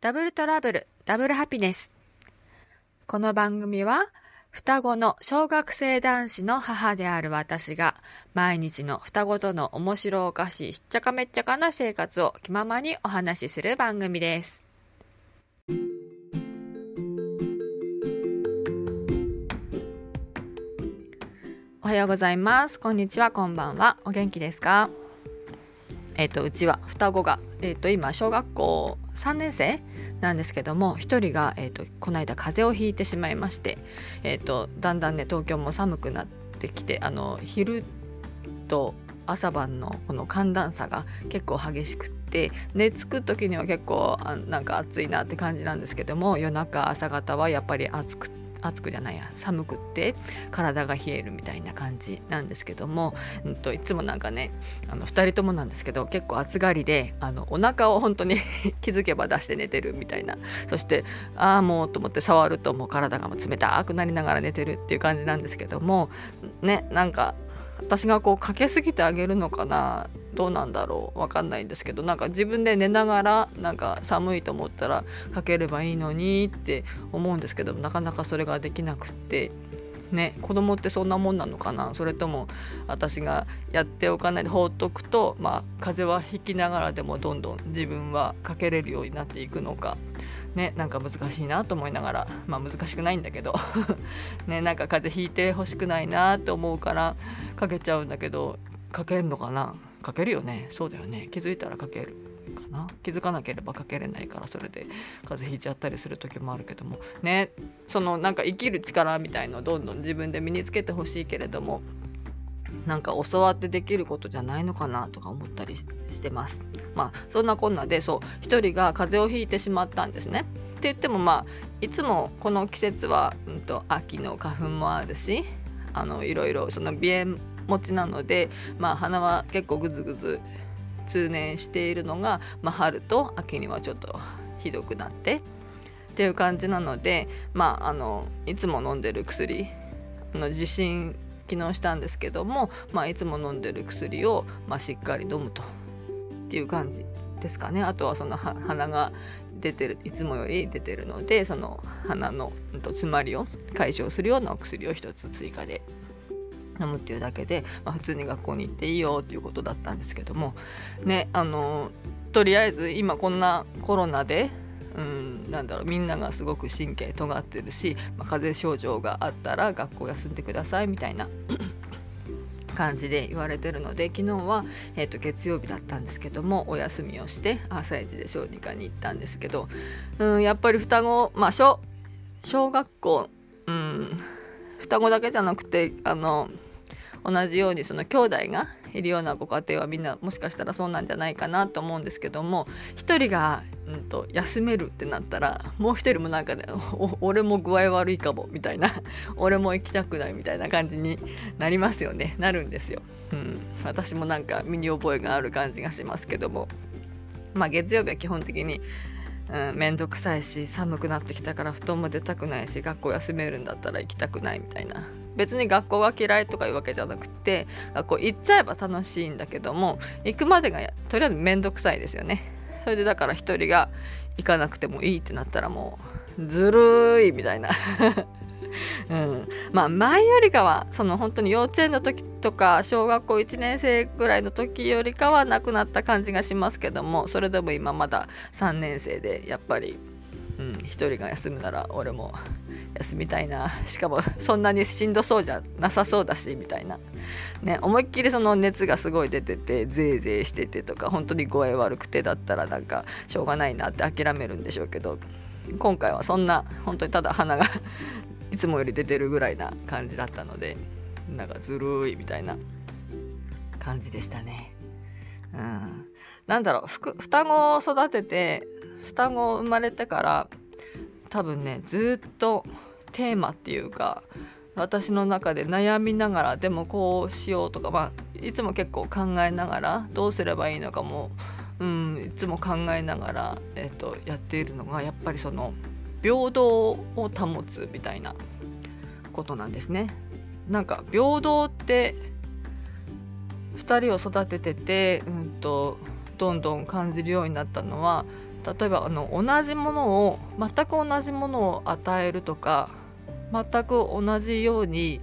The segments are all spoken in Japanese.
ダブルトラブル、ダブルハピネス。この番組は、双子の小学生男子の母である私が、毎日の双子との面白おかしいしっちゃかめっちゃかな生活を気ままにお話しする番組です。おはようございます。こんにちは、こんばんは。お元気ですか？え、ー、と、うちは双子が、え、ー、と、今、小学校3年生なんですけども1人が、えーと、この間風邪をひいてしまいまして、えーと、だんだんね東京も寒くなってきてあの昼と朝晩のこの寒暖差が結構激しくって寝つく時には結構あなんか暑いなって感じなんですけども夜中朝方はやっぱり暑く。暑くじゃないや寒くって体が冷えるみたいな感じなんですけども、うんと、いつもなんかねあの2人ともなんですけど結構暑がりであのお腹を本当に 気づけば出して寝てるみたいな。そしてああもうと思って触るともう体がもう冷たくなりながら寝てるっていう感じなんですけどもねなんか私がこうかけすぎてあげるのかなどうなんだろう分かんないんですけどなんか自分で寝ながらなんか寒いと思ったらかければいいのにって思うんですけどなかなかそれができなくって。ね子供ってそんなもんなのかな。それとも私がやっておかないで放っとくとまあ風邪はひきながらでもどんどん自分はかけれるようになっていくのか。ね、なんか難しいなと思いながらまあ難しくないんだけど。ねなんか風邪ひいてほしくないなって思うからかけちゃうんだけどかけるのかな？かけるよね。そうだよね。気づいたらかけるかな。気づかなければかけれないからそれで風邪ひいちゃったりする時もあるけども。ね。そのなんか生きる力みたいのをどんどん自分で身につけてほしいけれども。なんか教わってできることじゃないのかなとか思ったりしてます。まあそんなこんなでそう一人が風邪をひいてしまったんですね。って言ってもまあいつもこの季節は、うんと、秋の花粉もあるしあのいろいろその鼻炎持ちなので、まあ、鼻は結構グズグズ通年しているのが、まあ、春と秋にはちょっとひどくなってっていう感じなので、まあ、あのいつも飲んでる薬あの受診昨日したんですけども、まあ、いつも飲んでる薬を、まあ、しっかり飲むと。っていう感じですかね。あとはその鼻が出てるいつもより出てるのでその鼻の詰まりを解消するようなお薬を1つ追加で飲むっていうだけで、まあ、普通に学校に行っていいよっていうことだったんですけどもねあのとりあえず今こんなコロナでうん、なんだろうみんながすごく神経尖ってるし、まあ、風邪症状があったら学校休んでくださいみたいな 感じで言われてるので昨日は、えー、と月曜日だったんですけどもお休みをして朝一で小児科に行ったんですけど、うん、やっぱり双子まあ小小学校、うん、双子だけじゃなくてあの同じようにその兄弟がいるようなご家庭はみんなもしかしたらそうなんじゃないかなと思うんですけども1人が、うんと、休めるってなったらもう1人もなんかね俺も具合悪いかもみたいな 俺も行きたくないみたいな感じになりますよね。なるんですよ。うん、私もなんか身に覚えがある感じがしますけども。まあ月曜日は基本的にうん、めんくさいし寒くなってきたから布団も出たくないし学校休めるんだったら行きたくないみたいな。別に学校が嫌いとかいうわけじゃなくて学校行っちゃえば楽しいんだけども行くまでがとりあえず面倒くさいですよね。それでだから一人が行かなくてもいいってなったらもうずるいみたいな。うん、まあ前よりかはその本当に幼稚園の時とか小学校1年生ぐらいの時よりかはなくなった感じがしますけどもそれでも今まだ3年生でやっぱり、うん、1人が休むなら俺も休みたいな。しかもそんなにしんどそうじゃなさそうだしみたいな。ね思いっきりその熱がすごい出ててぜいぜいしててとか本当に具合悪くてだったらなんかしょうがないなって諦めるんでしょうけど今回はそんな本当にただ鼻が いつもより出てるぐらいな感じだったのでなんかずるいみたいな感じでしたね。うん、なんだろう双子を育てて双子生まれてから多分ねずっとテーマっていうか私の中で悩みながらでもこうしようとか、まあ、いつも結構考えながらどうすればいいのかも、うん、いつも考えながら、えーと、やっているのがやっぱりその平等を保つみたいなことなんですね。なんか平等って2人を育ててて、うんと、どんどん感じるようになったのは例えばあの同じものを全く同じものを与えるとか全く同じように、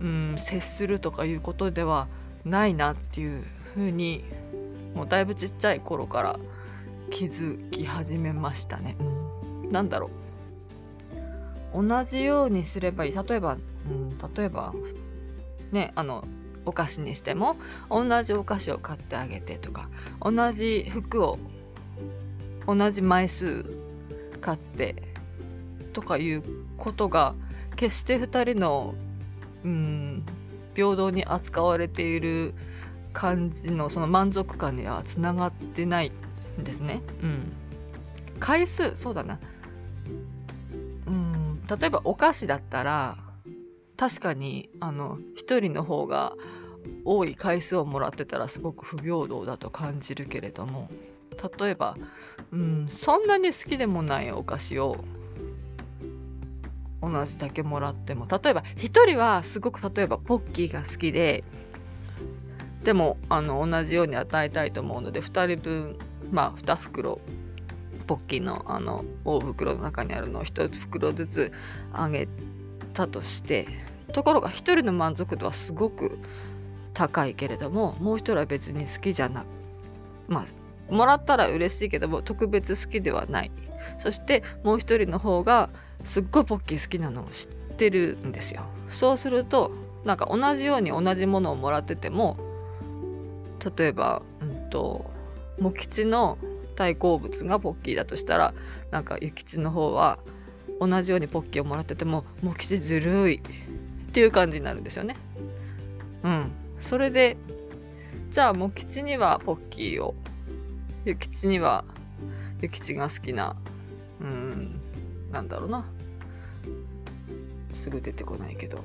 うん、接するとかいうことではないなっていうふうにもうだいぶちっちゃい頃から気づき始めましたね。うん、なだろう。同じようにすればいい。例えば、うん、例えばねあのお菓子にしても同じお菓子を買ってあげてとか同じ服を同じ枚数買ってとかいうことが決して2人のうん平等に扱われている感じのその満足感にはつながってないんですね。うん、回数そうだなうん例えばお菓子だったら確かにあの1人の方が多い回数をもらってたらすごく不平等だと感じるけれども例えば、うん、そんなに好きでもないお菓子を同じだけもらっても例えば1人はすごく例えばポッキーが好きででもあの同じように与えたいと思うので2人分まあ2袋ポッキーのあの大袋の中にあるのを1袋ずつあげたとしてところが1人の満足度はすごく高いけれどももう1人は別に好きじゃなまあもらったら嬉しいけども特別好きではないそしてもう1人の方がすっごいポッキー好きなのを知ってるんですよそうするとなんか同じように同じものをもらってても例えば、うんと、モキチの大好物がポッキーだとしたらなんか諭吉の方は同じようにポッキーをもらっててもモキチずるいっていう感じになるんですよね。うん。それでじゃあモキチにはポッキーを諭吉には諭吉が好きなうんなんだろうな。すぐ出てこないけど。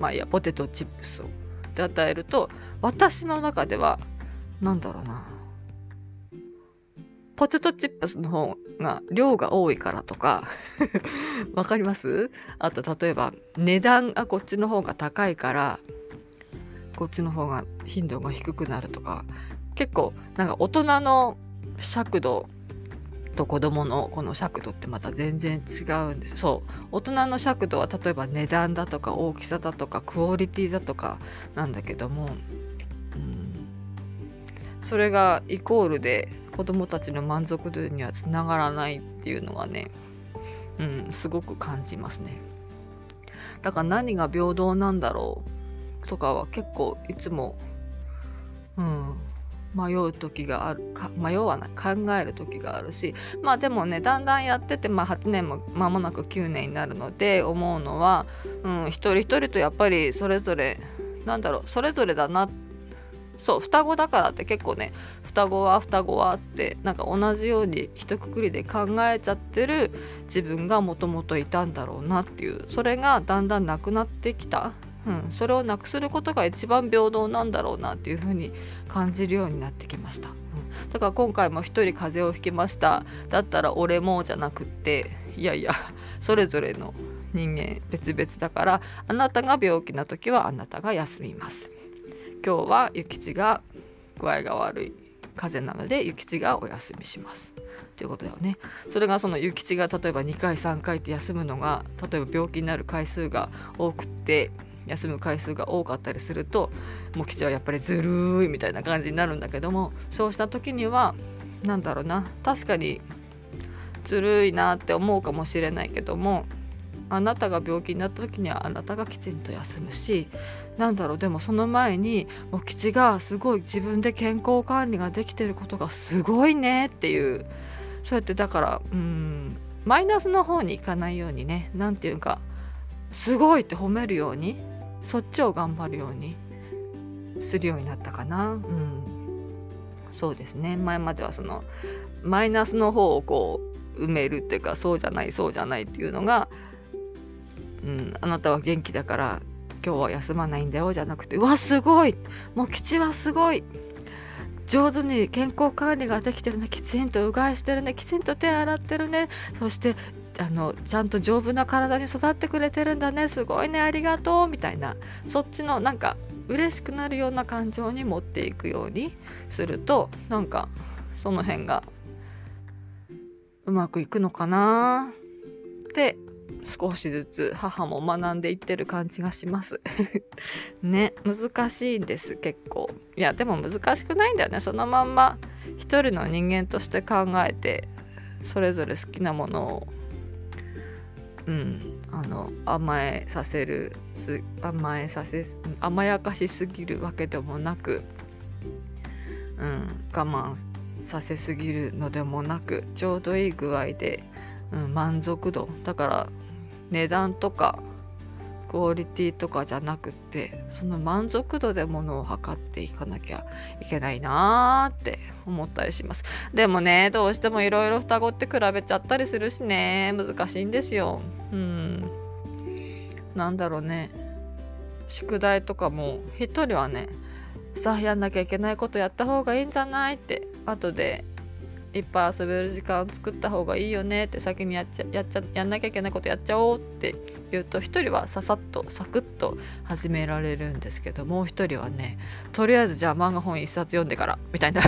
まあいやポテトチップスを。って与えると私の中では何だろうな。ポテトチップスの方が量が多いからとか わかります？あと例えば値段がこっちの方が高いからこっちの方が頻度が低くなるとか結構なんか大人の尺度と子供のこの尺度ってまた全然違うんです。そう。大人の尺度は例えば値段だとか大きさだとかクオリティだとかなんだけども、うん、それがイコールで子供たちの満足度にはつながらないっていうのはね、うん、すごく感じますね。だから何が平等なんだろうとかは結構いつも、うん、迷う時があるか迷わない考える時があるしまあでもねだんだんやってて、まあ、8年も間もなく9年になるので思うのは、うん、一人一人とやっぱりそれぞれなんだろうそれぞれだなそう双子だからって結構ね双子は双子はってなんか同じように一括りで考えちゃってる自分がもともといたんだろうなっていうそれがだんだんなくなってきたうん、それをなくすることが一番平等なんだろうなっていうふうに感じるようになってきました、うん、だから今回も一人風邪をひきました。だったら俺もじゃなくっていやいやそれぞれの人間別々だからあなたが病気な時はあなたが休みます。今日は諭吉が具合が悪い風邪なので諭吉がお休みします。ということだよね。それがその諭吉が例えば2回3回って休むのが例えば病気になる回数が多くって休む回数が多かったりするともう吉はやっぱりずるいみたいな感じになるんだけどもそうした時には何だろうな確かにずるいなって思うかもしれないけどもあなたが病気になった時にはあなたがきちんと休むしなんだろうでもその前にもう吉がすごい自分で健康管理ができてることがすごいねっていうそうやってだからうんマイナスの方に行かないようにね何て言うかすごいって褒めるようにそっちを頑張るようにするようになったかな。うん、そうですね。前まではそのマイナスの方をこう埋めるっていうかそうじゃないそうじゃないっていうのが、うん、あなたは元気だから今日は休まないんだよじゃなくてうわすごい！もう吉はすごい！上手に健康管理ができてるね。きちんとうがいしてるね。きちんと手洗ってるね。そしてあのちゃんと丈夫な体に育ってくれてるんだね。すごいね。ありがとう。みたいな。そっちのなんか嬉しくなるような感情に持っていくようにするとなんかその辺がうまくいくのかな。って少しずつ母も学んでいってる感じがします。ね。難しいんです結構。いやでも難しくないんだよね。そのまんま一人の人間として考えてそれぞれ好きなものをうん。あの甘えさせる甘えさせ甘やかしすぎるわけでもなく、うん、我慢させすぎるのでもなくちょうどいい具合で、うん、満足度。だから値段とかクオリティとかじゃなくってその満足度でものを測っていかなきゃいけないなーって思ったりします。でもねどうしてもいろいろ双子って比べちゃったりするしね難しいんですよ。うん。なんだろうね。宿題とかも一人はねさあやんなきゃいけないことやった方がいいんじゃないって後でいっぱい遊べる時間作った方がいいよねって先にやっちゃやっちゃやんなきゃいけないことやっちゃおうって言うと一人はささっとサクッと始められるんですけどもう一人はねとりあえずじゃあ漫画本一冊読んでからみたいな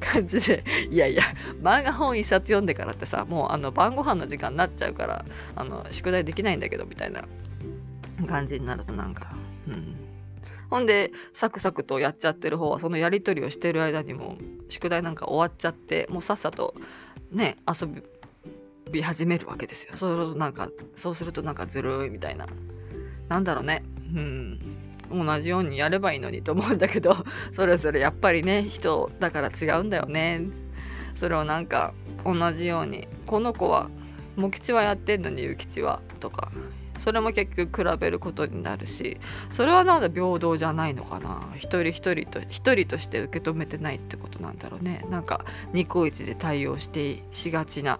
感じでいやいや漫画本一冊読んでからってさもうあの晩ご飯の時間になっちゃうからあの宿題できないんだけどみたいな感じになるとなんかうん。ほんでサクサクとやっちゃってる方はそのやり取りをしてる間にも宿題なんか終わっちゃってもうさっさとね遊び始めるわけですよ。そうするとなんかそうするとなんかずるいみたいな。なんだろうね。うん。同じようにやればいいのにと思うんだけど それぞれやっぱりね人だから違うんだよね。それをなんか同じようにこの子は茂吉はやってんのに諭吉はとか。それも結局比べることになるしそれはなんだ平等じゃないのかな？一人一人と一人として受け止めてないってことなんだろうね。なんかニコイチで対応してしがちな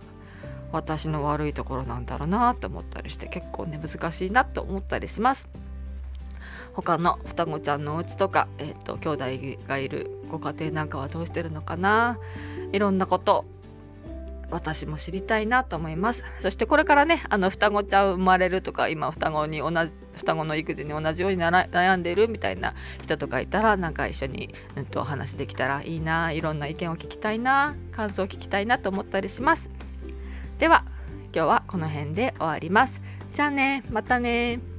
私の悪いところなんだろうなって思ったりして結構ね難しいなと思ったりします。他の双子ちゃんのお家とか、えーと、と兄弟がいるご家庭なんかはどうしてるのかな？いろんなこと私も知りたいなと思います。そしてこれからねあの双子ちゃん生まれるとか今双子に同じ双子の育児に同じように悩んでいるみたいな人とかいたらなんか一緒に、うんと、お話できたらいいないろんな意見を聞きたいな感想を聞きたいなと思ったりします。では今日はこの辺で終わります。じゃあねまたね。